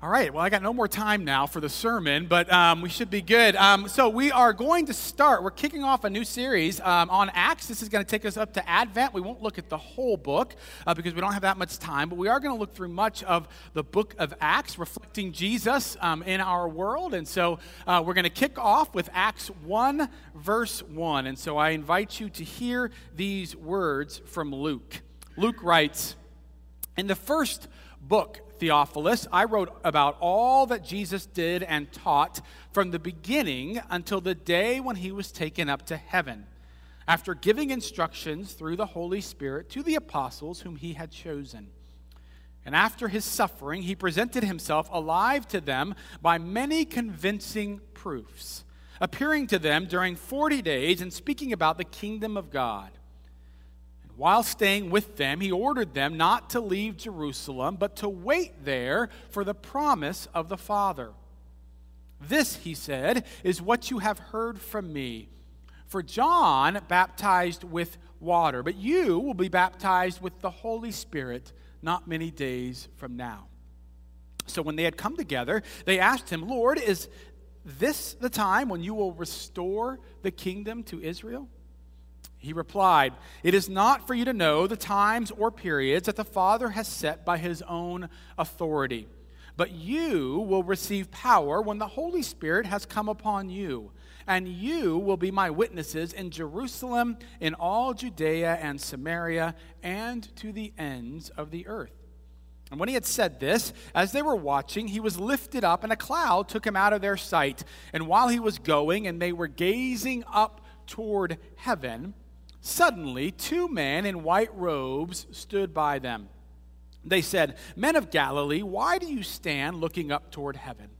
All right, well, I got no more time now for the sermon, but um, we should be good. Um, so, we are going to start, we're kicking off a new series um, on Acts. This is going to take us up to Advent. We won't look at the whole book uh, because we don't have that much time, but we are going to look through much of the book of Acts, reflecting Jesus um, in our world. And so, uh, we're going to kick off with Acts 1, verse 1. And so, I invite you to hear these words from Luke. Luke writes, In the first book, Theophilus, I wrote about all that Jesus did and taught from the beginning until the day when he was taken up to heaven, after giving instructions through the Holy Spirit to the apostles whom he had chosen. And after his suffering, he presented himself alive to them by many convincing proofs, appearing to them during 40 days and speaking about the kingdom of God. While staying with them, he ordered them not to leave Jerusalem, but to wait there for the promise of the Father. This, he said, is what you have heard from me. For John baptized with water, but you will be baptized with the Holy Spirit not many days from now. So when they had come together, they asked him, Lord, is this the time when you will restore the kingdom to Israel? He replied, It is not for you to know the times or periods that the Father has set by his own authority, but you will receive power when the Holy Spirit has come upon you, and you will be my witnesses in Jerusalem, in all Judea and Samaria, and to the ends of the earth. And when he had said this, as they were watching, he was lifted up, and a cloud took him out of their sight. And while he was going, and they were gazing up toward heaven, Suddenly, two men in white robes stood by them. They said, Men of Galilee, why do you stand looking up toward heaven?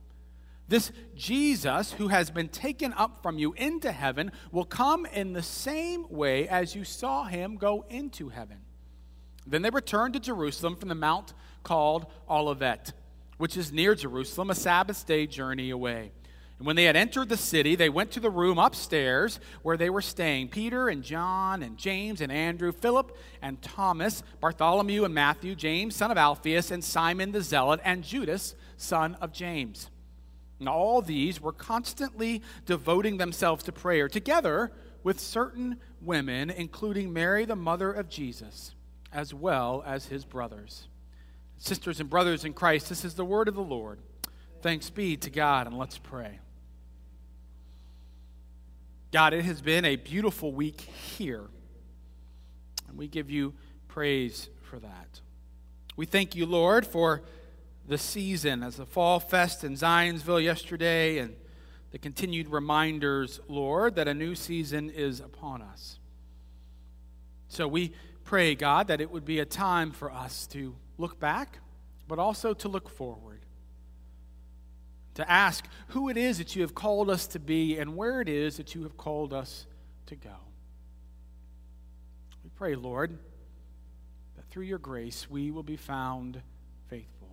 This Jesus, who has been taken up from you into heaven, will come in the same way as you saw him go into heaven. Then they returned to Jerusalem from the mount called Olivet, which is near Jerusalem, a Sabbath day journey away. And when they had entered the city, they went to the room upstairs where they were staying Peter and John and James and Andrew, Philip and Thomas, Bartholomew and Matthew, James, son of Alphaeus, and Simon the Zealot, and Judas, son of James. And all these were constantly devoting themselves to prayer, together with certain women, including Mary, the mother of Jesus, as well as his brothers. Sisters and brothers in Christ, this is the word of the Lord. Thanks be to God, and let's pray. God, it has been a beautiful week here, and we give you praise for that. We thank you, Lord, for the season as the Fall Fest in Zionsville yesterday and the continued reminders, Lord, that a new season is upon us. So we pray, God, that it would be a time for us to look back, but also to look forward to ask who it is that you have called us to be and where it is that you have called us to go. We pray, Lord, that through your grace we will be found faithful.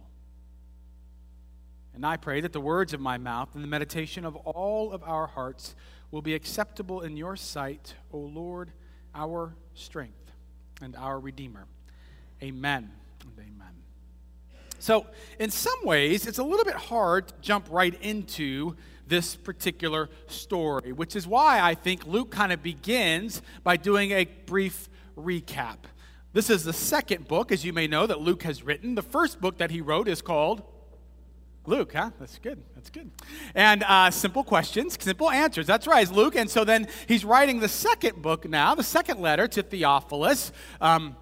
And I pray that the words of my mouth and the meditation of all of our hearts will be acceptable in your sight, O Lord, our strength and our Redeemer. Amen and amen. So, in some ways, it's a little bit hard to jump right into this particular story, which is why I think Luke kind of begins by doing a brief recap. This is the second book, as you may know, that Luke has written. The first book that he wrote is called Luke, huh? That's good. That's good. And uh, simple questions, simple answers. That's right, Luke. And so then he's writing the second book now, the second letter to Theophilus. Um,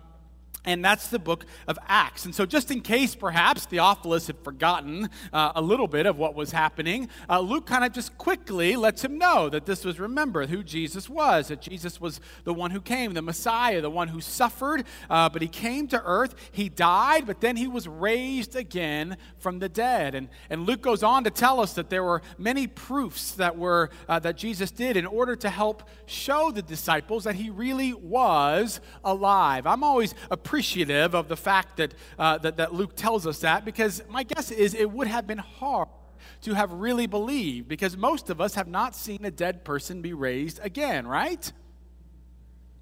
and that's the book of Acts. And so, just in case perhaps Theophilus had forgotten uh, a little bit of what was happening, uh, Luke kind of just quickly lets him know that this was remembered who Jesus was, that Jesus was the one who came, the Messiah, the one who suffered, uh, but he came to earth, he died, but then he was raised again from the dead. And, and Luke goes on to tell us that there were many proofs that, were, uh, that Jesus did in order to help show the disciples that he really was alive. I'm always appreciative appreciative of the fact that, uh, that, that Luke tells us that because my guess is it would have been hard to have really believed because most of us have not seen a dead person be raised again, right?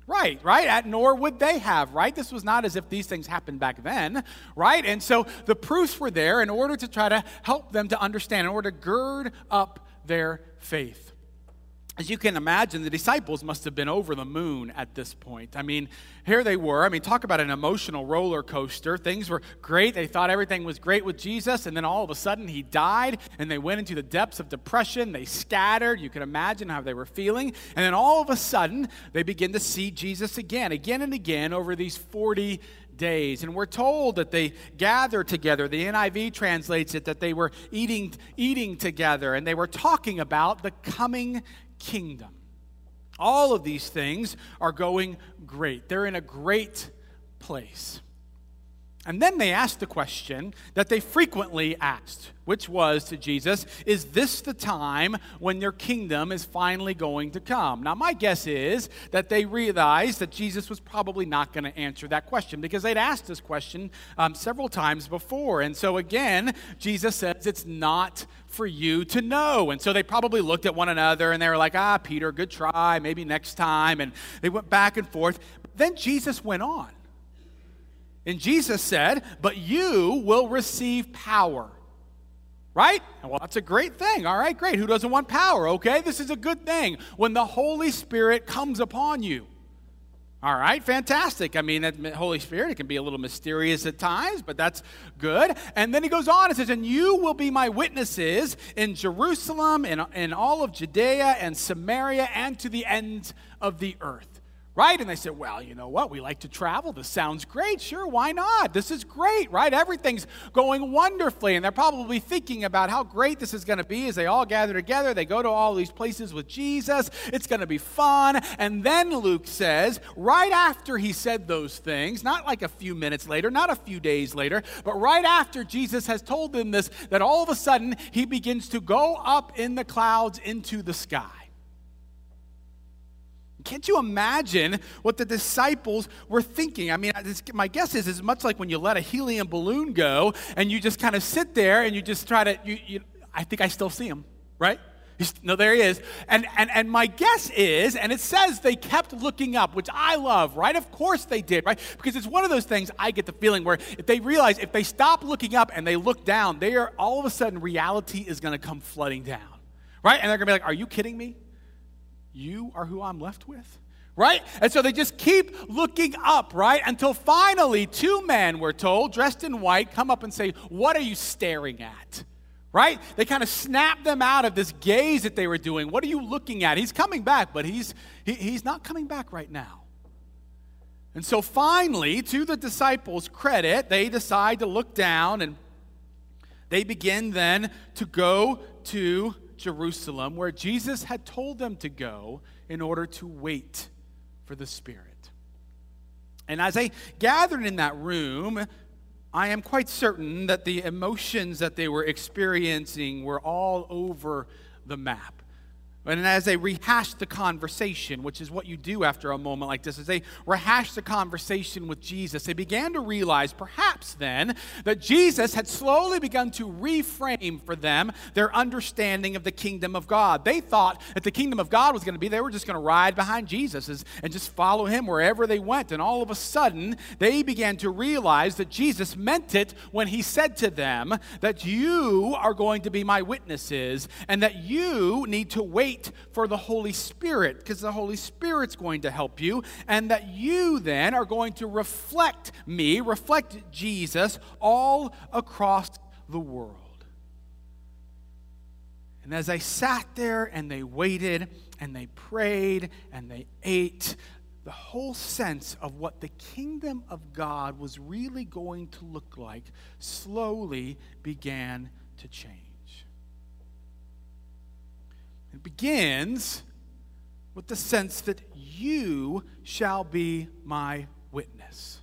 Right, right? Nor would they have, right? This was not as if these things happened back then, right? And so the proofs were there in order to try to help them to understand, in order to gird up their faith as you can imagine, the disciples must have been over the moon at this point. I mean, here they were. I mean, talk about an emotional roller coaster. Things were great. They thought everything was great with Jesus, and then all of a sudden he died, and they went into the depths of depression. They scattered. You can imagine how they were feeling. And then all of a sudden, they begin to see Jesus again, again and again over these 40 days. And we're told that they gathered together. The NIV translates it that they were eating, eating together, and they were talking about the coming kingdom. All of these things are going great. They're in a great place. And then they asked the question that they frequently asked, which was to Jesus, Is this the time when your kingdom is finally going to come? Now, my guess is that they realized that Jesus was probably not going to answer that question because they'd asked this question um, several times before. And so, again, Jesus says, It's not for you to know. And so they probably looked at one another and they were like, Ah, Peter, good try, maybe next time. And they went back and forth. But then Jesus went on. And Jesus said, But you will receive power. Right? Well, that's a great thing. All right, great. Who doesn't want power? Okay, this is a good thing. When the Holy Spirit comes upon you. All right, fantastic. I mean, that Holy Spirit, it can be a little mysterious at times, but that's good. And then he goes on and says, And you will be my witnesses in Jerusalem, in, in all of Judea and Samaria, and to the ends of the earth right? And they said, well, you know what? We like to travel. This sounds great. Sure, why not? This is great, right? Everything's going wonderfully. And they're probably thinking about how great this is going to be as they all gather together. They go to all these places with Jesus. It's going to be fun. And then Luke says, right after he said those things, not like a few minutes later, not a few days later, but right after Jesus has told them this, that all of a sudden he begins to go up in the clouds into the sky. Can't you imagine what the disciples were thinking? I mean, my guess is it's much like when you let a helium balloon go and you just kind of sit there and you just try to, you, you, I think I still see him, right? No, there he is. And, and, and my guess is, and it says they kept looking up, which I love, right? Of course they did, right? Because it's one of those things I get the feeling where if they realize if they stop looking up and they look down, they are all of a sudden reality is going to come flooding down, right? And they're going to be like, Are you kidding me? You are who I'm left with? Right? And so they just keep looking up, right? Until finally, two men, we're told, dressed in white, come up and say, What are you staring at? Right? They kind of snap them out of this gaze that they were doing. What are you looking at? He's coming back, but he's, he, he's not coming back right now. And so finally, to the disciples' credit, they decide to look down and they begin then to go to Jerusalem, where Jesus had told them to go in order to wait for the Spirit. And as I gathered in that room, I am quite certain that the emotions that they were experiencing were all over the map. And as they rehashed the conversation, which is what you do after a moment like this, as they rehashed the conversation with Jesus, they began to realize perhaps then that Jesus had slowly begun to reframe for them their understanding of the kingdom of God. They thought that the kingdom of God was going to be, they were just going to ride behind Jesus and just follow him wherever they went. And all of a sudden, they began to realize that Jesus meant it when he said to them that you are going to be my witnesses and that you need to wait wait for the Holy Spirit because the Holy Spirit's going to help you, and that you then are going to reflect me, reflect Jesus all across the world. And as I sat there and they waited and they prayed and they ate, the whole sense of what the kingdom of God was really going to look like slowly began to change. It begins with the sense that you shall be my witness.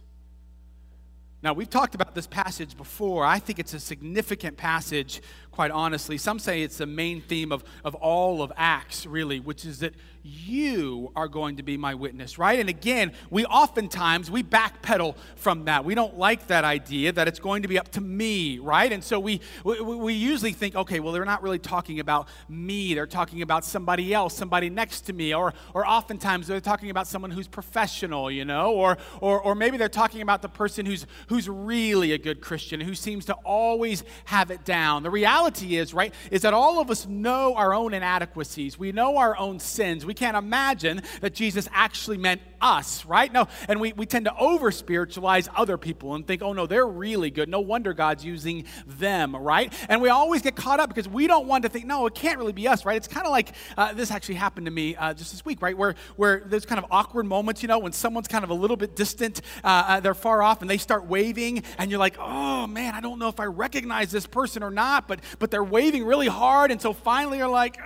Now, we've talked about this passage before. I think it's a significant passage, quite honestly. Some say it's the main theme of, of all of Acts, really, which is that you are going to be my witness, right? And again, we oftentimes we backpedal from that. We don't like that idea that it's going to be up to me, right? And so we we, we usually think, okay, well, they're not really talking about me. They're talking about somebody else, somebody next to me, or or oftentimes they're talking about someone who's professional, you know, or or or maybe they're talking about the person who's who's really a good Christian, who seems to always have it down. The reality is, right, is that all of us know our own inadequacies. We know our own sins. We can't imagine that Jesus actually meant us, right? No, and we, we tend to over spiritualize other people and think, oh no, they're really good. No wonder God's using them, right? And we always get caught up because we don't want to think, no, it can't really be us, right? It's kind of like uh, this actually happened to me uh, just this week, right? Where, where there's kind of awkward moments, you know, when someone's kind of a little bit distant, uh, uh they're far off, and they start waving, and you're like, oh man, I don't know if I recognize this person or not, but, but they're waving really hard. And so finally you're like,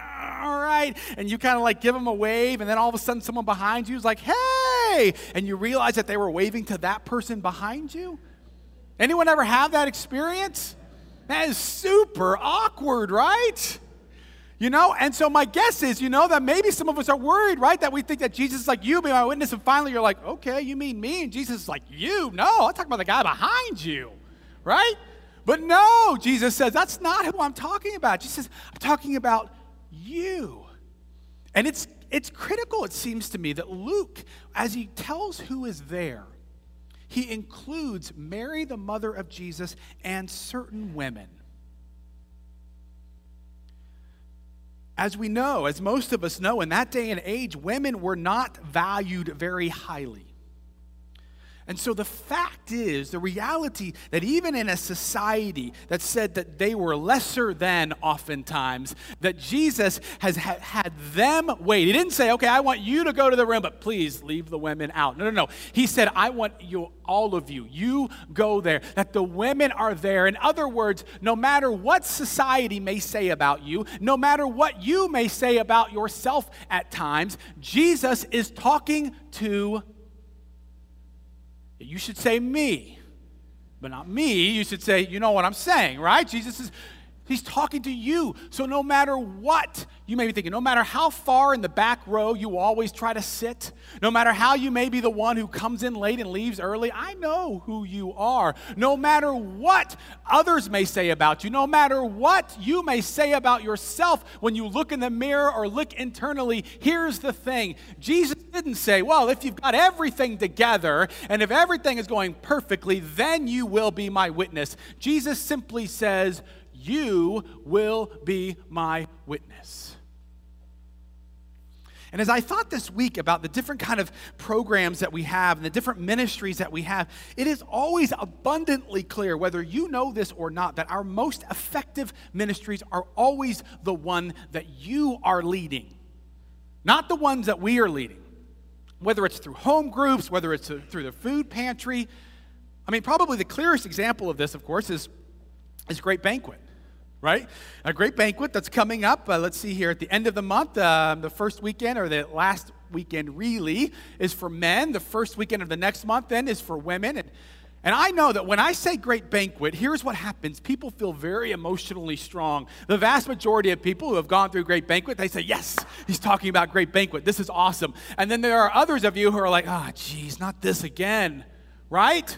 all right. And you kind of like give them a wave, and then all of a sudden someone behind you is like, hey. And you realize that they were waving to that person behind you. Anyone ever have that experience? That is super awkward, right? You know, and so my guess is, you know, that maybe some of us are worried, right? That we think that Jesus is like, you be my witness, and finally you're like, okay, you mean me? And Jesus is like, you? No, I'm talking about the guy behind you, right? But no, Jesus says, that's not who I'm talking about. Jesus says, I'm talking about you. And it's, it's critical, it seems to me, that Luke, as he tells who is there, he includes Mary, the mother of Jesus, and certain women. As we know, as most of us know, in that day and age, women were not valued very highly. And so the fact is, the reality that even in a society that said that they were lesser than oftentimes, that Jesus has ha- had them wait. He didn't say, okay, I want you to go to the room, but please leave the women out. No, no, no. He said, I want you, all of you, you go there, that the women are there. In other words, no matter what society may say about you, no matter what you may say about yourself at times, Jesus is talking to you should say me, but not me. You should say, you know what I'm saying, right? Jesus is He's talking to you. So no matter what, you may be thinking, no matter how far in the back row you always try to sit, no matter how you may be the one who comes in late and leaves early, I know who you are. No matter what others may say about you, no matter what you may say about yourself when you look in the mirror or look internally, here's the thing Jesus didn't say, well, if you've got everything together and if everything is going perfectly, then you will be my witness. Jesus simply says, you will be my witness. And as I thought this week about the different kind of programs that we have and the different ministries that we have, it is always abundantly clear, whether you know this or not, that our most effective ministries are always the one that you are leading, not the ones that we are leading. Whether it's through home groups, whether it's through the food pantry. I mean, probably the clearest example of this, of course, is, is Great Banquet right? A great banquet that's coming up. Uh, let's see here at the end of the month, uh, the first weekend or the last weekend really is for men. The first weekend of the next month then is for women. And, and I know that when I say great banquet, here's what happens. People feel very emotionally strong. The vast majority of people who have gone through great banquet, they say, Yes, he's talking about great banquet. This is awesome. And then there are others of you who are like, Oh, geez, not this again, right?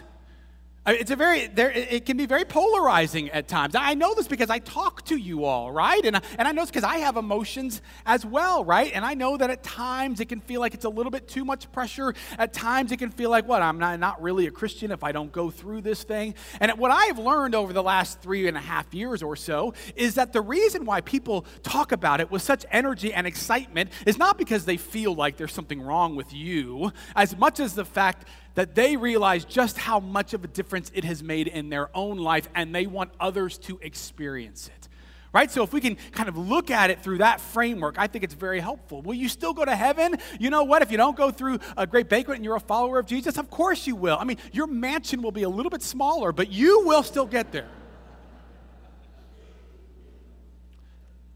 It's a very, there, it can be very polarizing at times. I know this because I talk to you all, right? And, and I know this because I have emotions as well, right? And I know that at times it can feel like it's a little bit too much pressure. At times it can feel like, what, I'm not, not really a Christian if I don't go through this thing. And what I have learned over the last three and a half years or so is that the reason why people talk about it with such energy and excitement is not because they feel like there's something wrong with you, as much as the fact that they realize just how much of a difference it has made in their own life and they want others to experience it. Right? So if we can kind of look at it through that framework, I think it's very helpful. Will you still go to heaven? You know what? If you don't go through a great banquet and you're a follower of Jesus, of course you will. I mean, your mansion will be a little bit smaller, but you will still get there.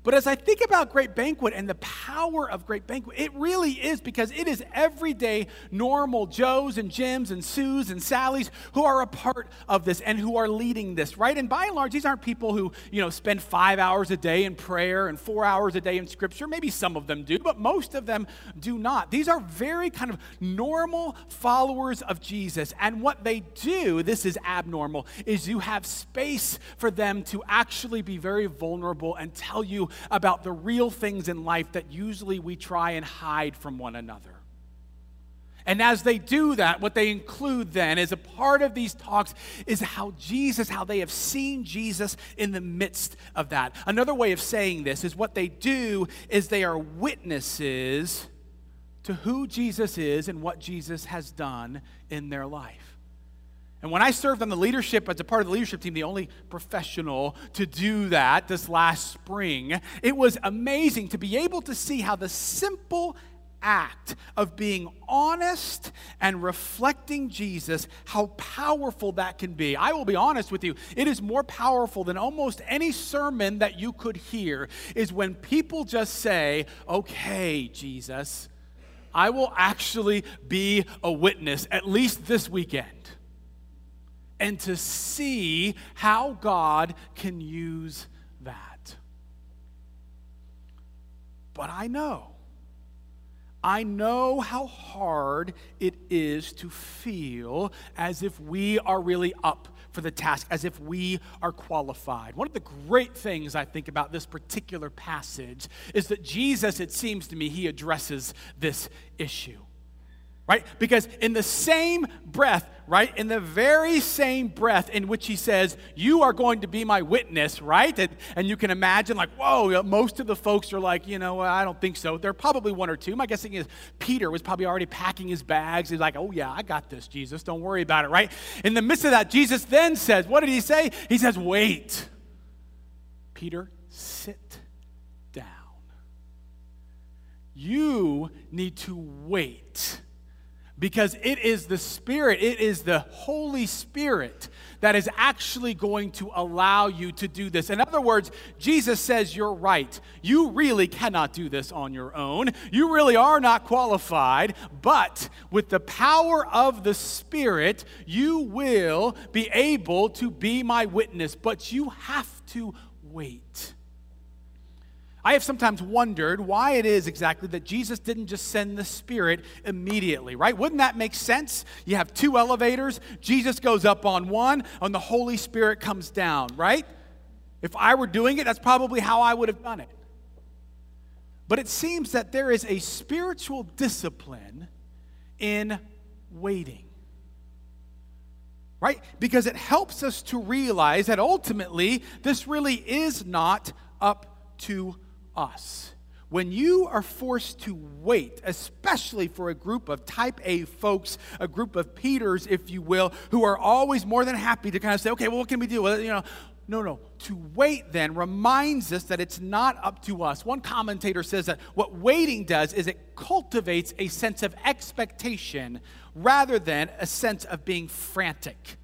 But as I think about Great Banquet and the power of Great Banquet, it really is because it is everyday, normal Joes and Jims and Sues and Sallys who are a part of this and who are leading this, right? And by and large, these aren't people who, you know, spend five hours a day in prayer and four hours a day in scripture. Maybe some of them do, but most of them do not. These are very kind of normal followers of Jesus. And what they do, this is abnormal, is you have space for them to actually be very vulnerable and tell you about the real things in life usually we try and hide from one another. And as they do that, what they include then as a part of these talks is how Jesus, how they have seen Jesus in the midst of that. Another way of saying this is what they do is they are witnesses to who Jesus is and what Jesus has done in their life. And when I served on the leadership as a part of the leadership team, the only professional to do that this last spring, it was amazing to be able to see how the simple act of being honest and reflecting Jesus, how powerful that can be. I will be honest with you, it is more powerful than almost any sermon that you could hear, is when people just say, Okay, Jesus, I will actually be a witness, at least this weekend. And to see how God can use that. But I know I know how hard it is to feel as if we are really up for the task, as if we are qualified. One of the great things I think about this particular passage is that Jesus, it seems to me, he addresses this issue right? Because in the same breath, right, in the very same breath in which he says, You are going to be my witness, right? And, and you can imagine, like, whoa, most of the folks are like, You know, I don't think so. There are probably one or two. My guessing is Peter was probably already packing his bags. He's like, Oh, yeah, I got this, Jesus. Don't worry about it, right? In the midst of that, Jesus then says, What did he say? He says, Wait. Peter, sit down. You need to wait because it is the Spirit, it is the Holy Spirit that is actually going to allow you to do this. In other words, Jesus says, You're right. You really cannot do this on your own. You really are not qualified, but with the power of the Spirit, you will be able to be my witness, but you have to wait. I have sometimes wondered why it is exactly that Jesus didn't just send the Spirit immediately, right? Wouldn't that make sense? You have two elevators, Jesus goes up on one, and the Holy Spirit comes down, right? If I were doing it, that's probably how I would have done it. But it seems that there is a spiritual discipline in waiting. Right? Because it helps us to realize that ultimately this really is not up to us. When you are forced to wait, especially for a group of type A folks, a group of Peters, if you will, who are always more than happy to kind of say, okay, well, what can we do? Well, you know, no, no. To wait then reminds us that it's not up to us. One commentator says that what waiting does is it cultivates a sense of expectation rather than a sense of being frantic.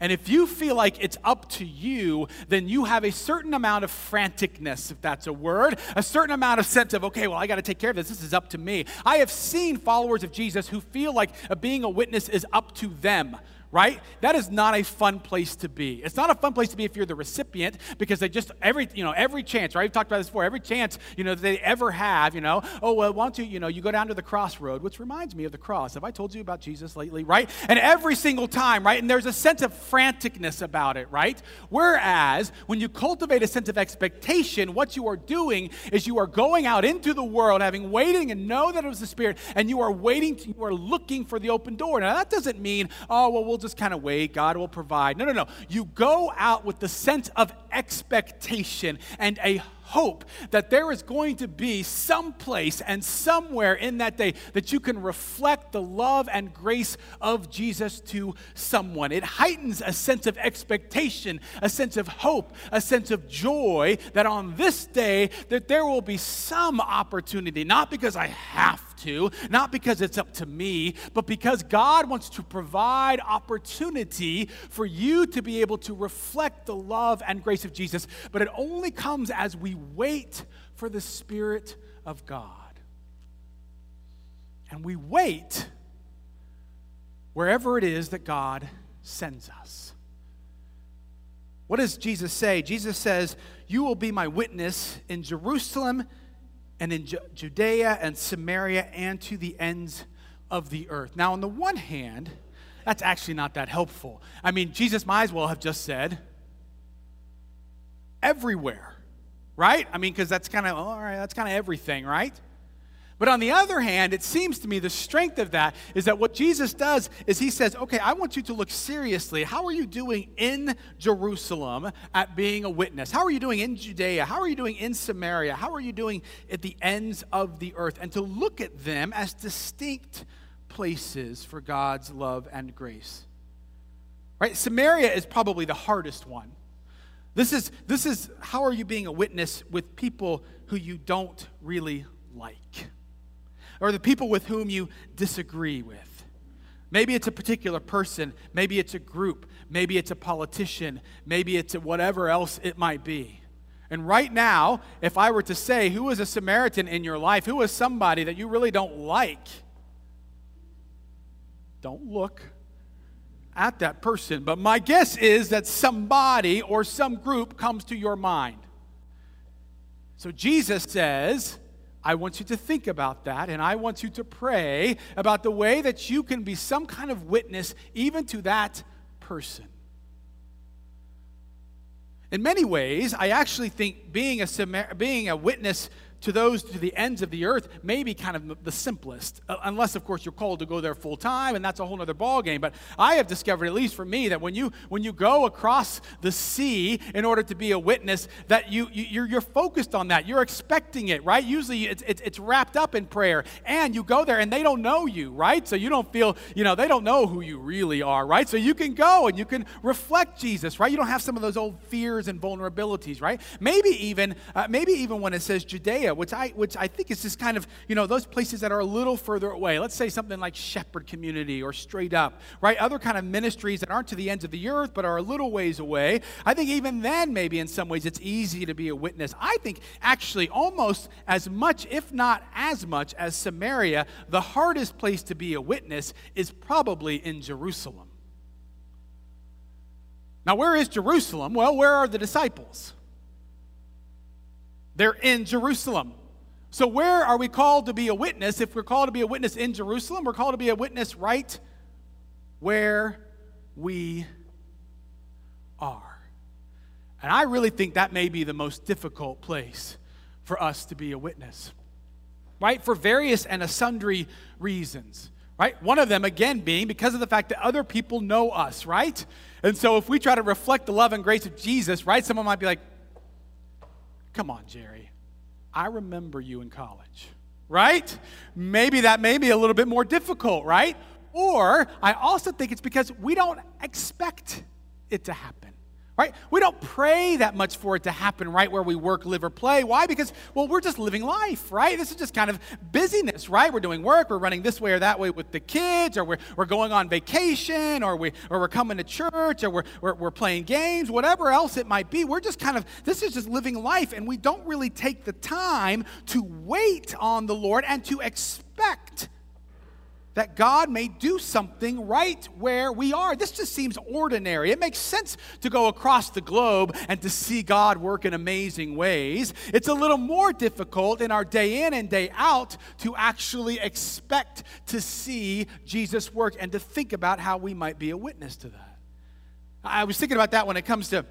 And if you feel like it's up to you, then you have a certain amount of franticness, if that's a word, a certain amount of sense of, okay, well, I got to take care of this. This is up to me. I have seen followers of Jesus who feel like being a witness is up to them right? That is not a fun place to be. It's not a fun place to be if you're the recipient because they just every you know every chance, right? We've talked about this before. Every chance you know they ever have, you know, oh well, why don't you you know you go down to the crossroad, which reminds me of the cross. Have I told you about Jesus lately, right? And every single time, right? And there's a sense of franticness about it, right? Whereas when you cultivate a sense of expectation, what you are doing is you are going out into the world, having waiting and know that it was the Spirit, and you are waiting, to, you are looking for the open door. Now that doesn't mean oh well we'll just kind of wait, God will provide. No, no, no. You go out with the sense of expectation and a hope that there is going to be some place and somewhere in that day that you can reflect the love and grace of Jesus to someone. It heightens a sense of expectation, a sense of hope, a sense of joy that on this day that there will be some opportunity, not because I have to, not because it's up to me, but because God wants to provide opportunity for you to be able to reflect the love and grace of Jesus. But it only comes as we wait for the Spirit of God. And we wait wherever it is that God sends us. What does Jesus say? Jesus says, You will be my witness in Jerusalem and in Judea and Samaria and to the ends of the earth. Now, on the one hand, that's actually not that helpful. I mean, Jesus might as well have just said, everywhere, right? I mean, because that's kind of, all right, that's kind of everything, right? But on the other hand, it seems to me the strength of that is that what Jesus does is he says, okay, I want you to look seriously. How are you doing in Jerusalem at being a witness? How are you doing in Judea? How are you doing in Samaria? How are you doing at the ends of the earth? And to look at them as distinct places for God's love and grace. Right? Samaria is probably the hardest one. This is, this is how are you being a witness with people who you don't really like? Or the people with whom you disagree with. Maybe it's a particular person, maybe it's a group, maybe it's a politician, maybe it's whatever else it might be. And right now, if I were to say, who is a Samaritan in your life? Who is somebody that you really don't like? Don't look at that person. But my guess is that somebody or some group comes to your mind. So Jesus says, I want you to think about that, and I want you to pray about the way that you can be some kind of witness even to that person. In many ways, I actually think being a, being a witness to those to the ends of the earth may be kind of the simplest, uh, unless, of course, you're called to go there full time, and that's a whole other ballgame. But I have discovered, at least for me, that when you when you go across the sea in order to be a witness, that you, you you're, you're focused on that. You're expecting it, right? Usually, it's, it's it's wrapped up in prayer, and you go there, and they don't know you, right? So you don't feel, you know, they don't know who you really are, right? So you can go and you can reflect Jesus, right? You don't have some of those old fears and vulnerabilities, right? Maybe even uh, maybe even when it says Judea which I, which I think is just kind of, you know, those places that are a little further away. Let's say something like Shepherd Community or Straight Up, right? Other kind of ministries that aren't to the ends of the earth but are a little ways away. I think even then, maybe in some ways, it's easy to be a witness. I think actually almost as much, if not as much, as Samaria, the hardest place to be a witness is probably in Jerusalem. Now, where is Jerusalem? Well, where are the disciples? They're in Jerusalem. So, where are we called to be a witness? If we're called to be a witness in Jerusalem, we're called to be a witness right where we are. And I really think that may be the most difficult place for us to be a witness, right? For various and sundry reasons, right? One of them, again, being because of the fact that other people know us, right? And so if we try to reflect the love and grace of Jesus, right, someone might be like, Come on, Jerry. I remember you in college, right? Maybe that may be a little bit more difficult, right? Or I also think it's because we don't expect it to happen right? We don't pray that much for it to happen right where we work, live, or play. Why? Because, well, we're just living life, right? This is just kind of busyness, right? We're doing work, we're running this way or that way with the kids, or we're, we're going on vacation, or, we, or we're coming to church, or we're, we're, we're playing games, whatever else it might be. We're just kind of, this is just living life, and we don't really take the time to wait on the Lord and to expect that God may do something right where we are. This just seems ordinary. It makes sense to go across the globe and to see God work in amazing ways. It's a little more difficult in our day in and day out to actually expect to see Jesus work and to think about how we might be a witness to that. I was thinking about that when it comes to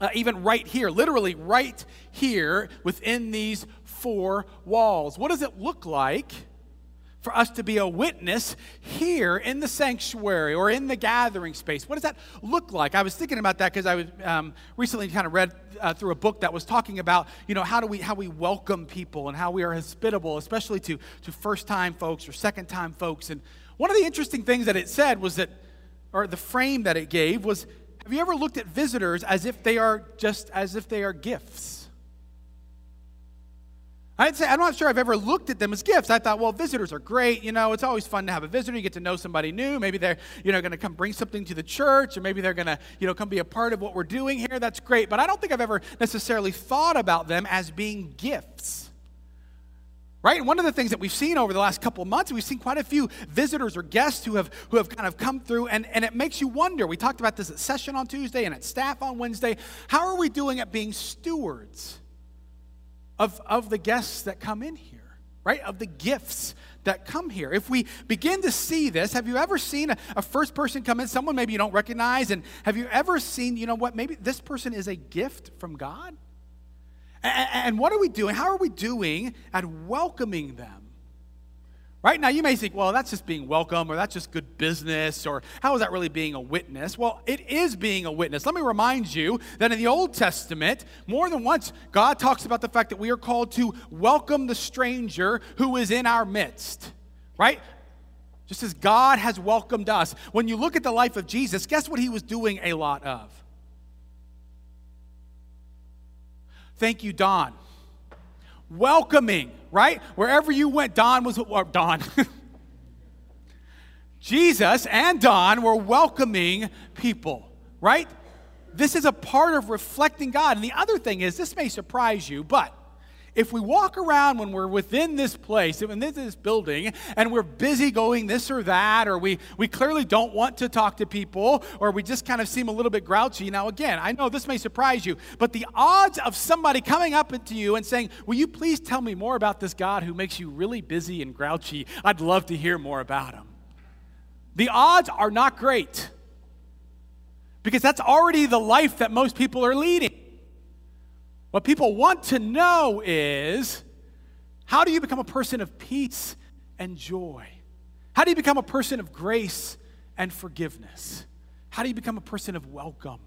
uh, even right here, literally right here within these four walls. What does it look like? For us to be a witness here in the sanctuary or in the gathering space. What does that look like? I was thinking about that because I was um, recently kind of read uh, through a book that was talking about, you know, how do we how we welcome people and how we are hospitable, especially to to first time folks or second time folks. And one of the interesting things that it said was that, or the frame that it gave was, have you ever looked at visitors as if they are just as if they are gifts? I'd say I'm not sure I've ever looked at them as gifts. I thought, well, visitors are great. You know, it's always fun to have a visitor. You get to know somebody new. Maybe they're, you know, going to come bring something to the church, or maybe they're going to, you know, come be a part of what we're doing here. That's great. But I don't think I've ever necessarily thought about them as being gifts. right? And one of the things that we've seen over the last couple months, we've seen quite a few visitors or guests who have, who have kind of come through, and, and it makes you wonder. We talked about this at session on Tuesday and at staff on Wednesday. How are we doing at being stewards of, of the guests that come in here, right? Of the gifts that come here. If we begin to see this, have you ever seen a, a, first person come in, someone maybe you don't recognize, and have you ever seen, you know what, maybe this person is a gift from God? And what are we doing? How are we doing at welcoming them? Right now, you may think, well, that's just being welcome, or that's just good business, or how is that really being a witness? Well, it is being a witness. Let me remind you that in the Old Testament, more than once, God talks about the fact that we are called to welcome the stranger who is in our midst. Right? Just as God has welcomed us. When you look at the life of Jesus, guess what he was doing a lot of? Thank you, Don. Welcoming, right? Wherever you went, Don was, or Don. Jesus and Don were welcoming people, right? This is a part of reflecting God. And the other thing is, this may surprise you, but if we walk around when we're within this place, within this building, and we're busy going this or that, or we, we clearly don't want to talk to people, or we just kind of seem a little bit grouchy. Now, again, I know this may surprise you, but the odds of somebody coming up to you and saying, Will you please tell me more about this God who makes you really busy and grouchy? I'd love to hear more about him. The odds are not great because that's already the life that most people are leading. What people want to know is how do you become a person of peace and joy? How do you become a person of grace and forgiveness? How do you become a person of welcome?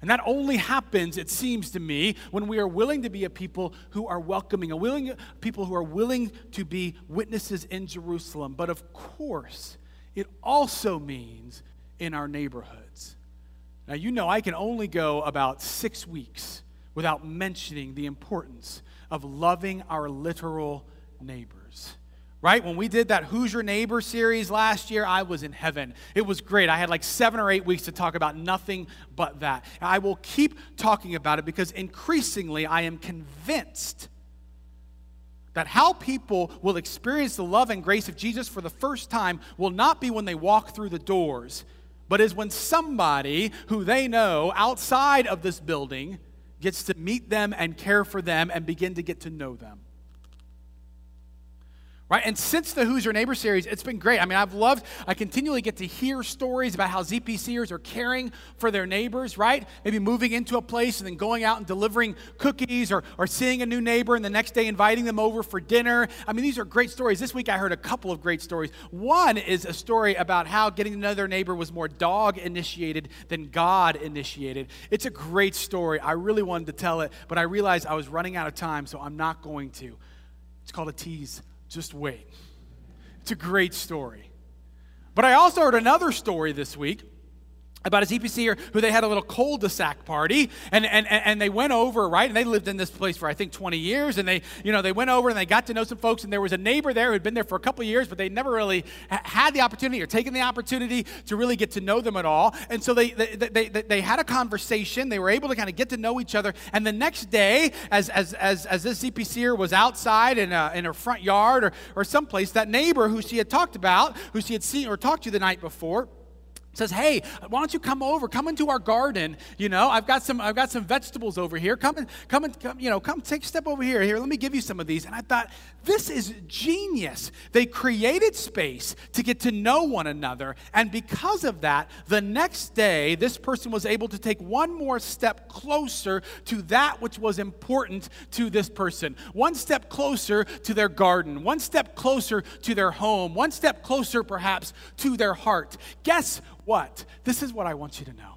And that only happens, it seems to me, when we are willing to be a people who are welcoming, a willing people who are willing to be witnesses in Jerusalem. But of course, it also means in our neighborhoods. Now, you know, I can only go about six weeks without mentioning the importance of loving our literal neighbors. Right? When we did that Who's Your Neighbor series last year, I was in heaven. It was great. I had like seven or eight weeks to talk about nothing but that. I will keep talking about it because increasingly I am convinced that how people will experience the love and grace of Jesus for the first time will not be when they walk through the doors, but is when somebody who they know outside of this building gets to meet them and care for them and begin to get to know them right? And since the Who's Your Neighbor series, it's been great. I mean, I've loved, I continually get to hear stories about how ZPCers are caring for their neighbors, right? Maybe moving into a place and then going out and delivering cookies or, or seeing a new neighbor and the next day inviting them over for dinner. I mean, these are great stories. This week I heard a couple of great stories. One is a story about how getting to know their neighbor was more dog initiated than God initiated. It's a great story. I really wanted to tell it, but I realized I was running out of time, so I'm not going to. It's called a tease. Just wait. It's a great story. But I also heard another story this week about a ZPCer who they had a little cul-de-sac party and, and, and they went over, right? And they lived in this place for I think 20 years and they, you know, they went over and they got to know some folks and there was a neighbor there who'd been there for a couple years, but they never really had the opportunity or taken the opportunity to really get to know them at all. And so they, they, they, they, they had a conversation. They were able to kind of get to know each other. And the next day, as, as, as, as this ZPCer was outside in, a, in her front yard or, or someplace, that neighbor who she had talked about, who she had seen or talked to the night before, says, "Hey, why don't you come over? Come into our garden. You know, I've got some I've got some vegetables over here. Come and come and come, you know, come take a step over here. Here, let me give you some of these." And I thought, "This is genius. They created space to get to know one another, and because of that, the next day this person was able to take one more step closer to that which was important to this person. One step closer to their garden, one step closer to their home, one step closer perhaps to their heart. Guess what? This is what I want you to know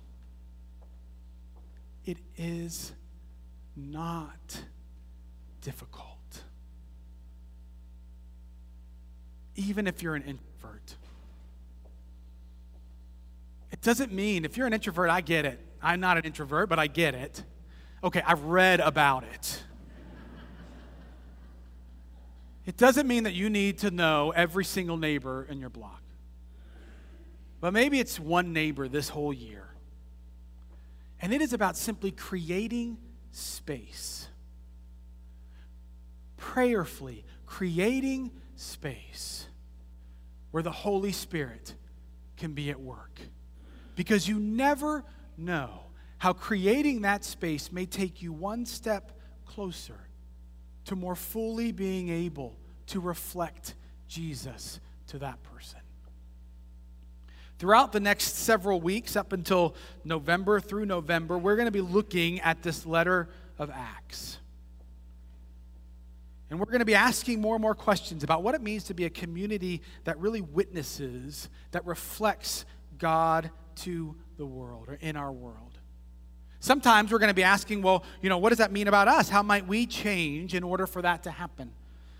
it is not difficult. Even if you're an introvert. It doesn't mean, if you're an introvert, I get it. I'm not an introvert, but I get it. Okay, I've read about it. It doesn't mean that you need to know every single neighbor in your block. But maybe it's one neighbor this whole year. And it is about simply creating space. Prayerfully creating space where the Holy Spirit can be at work. Because you never know how creating that space may take you one step closer to more fully being able to reflect Jesus to that person. Throughout the next several weeks, up until November through November, we're going to be looking at this letter of Acts. And we're going to be asking more and more questions about what it means to be a community that really witnesses, that reflects God to the world or in our world. Sometimes we're going to be asking, well, you know, what does that mean about us? How might we change in order for that to happen?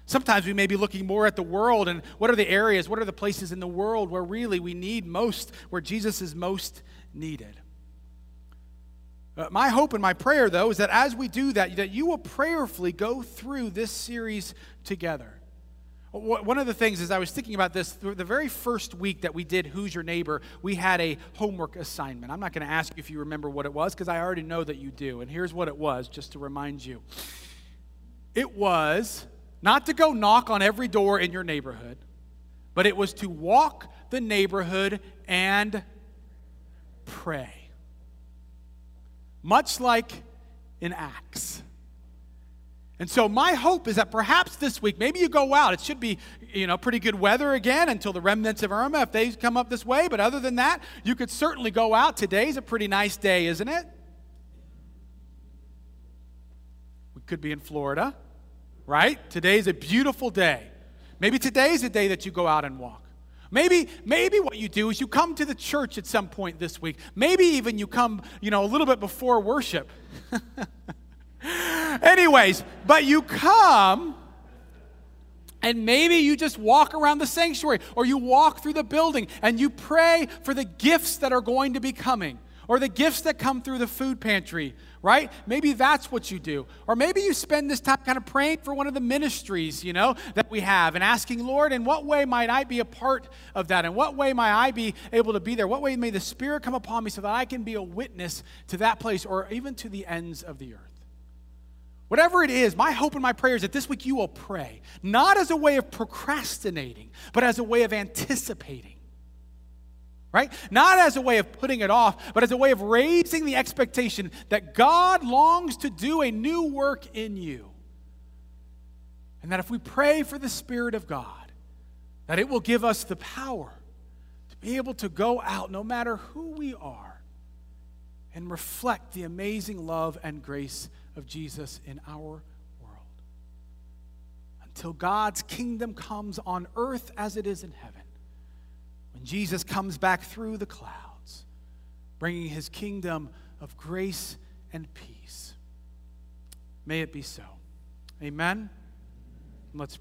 Sometimes we may be looking more at the world and what are the areas, what are the places in the world where really we need most, where Jesus is most needed. Uh, my hope and my prayer, though, is that as we do that, that you will prayerfully go through this series together. One of the things is I was thinking about this the very first week that we did Who's Your Neighbor, we had a homework assignment. I'm not going to ask you if you remember what it was because I already know that you do. And here's what it was, just to remind you it was not to go knock on every door in your neighborhood, but it was to walk the neighborhood and pray. Much like in Acts. And so my hope is that perhaps this week, maybe you go out. It should be, you know, pretty good weather again until the remnants of Irma, if they come up this way. But other than that, you could certainly go out. Today's a pretty nice day, isn't it? We could be in Florida, right? Today's a beautiful day. Maybe today's a day that you go out and walk. Maybe, maybe what you do is you come to the church at some point this week. Maybe even you come, you know, a little bit before worship. Anyways, but you come and maybe you just walk around the sanctuary or you walk through the building and you pray for the gifts that are going to be coming or the gifts that come through the food pantry, right? Maybe that's what you do. Or maybe you spend this time kind of praying for one of the ministries, you know, that we have and asking, Lord, in what way might I be a part of that? In what way might I be able to be there? What way may the Spirit come upon me so that I can be a witness to that place or even to the ends of the earth? Whatever it is, my hope and my prayer is that this week you will pray, not as a way of procrastinating, but as a way of anticipating. Right? Not as a way of putting it off, but as a way of raising the expectation that God longs to do a new work in you. And that if we pray for the Spirit of God, that it will give us the power to be able to go out, no matter who we are, and reflect the amazing love and grace of Jesus in our world. Until God's kingdom comes on earth as it is in heaven. When Jesus comes back through the clouds, bringing his kingdom of grace and peace. May it be so. Amen. Let's pray.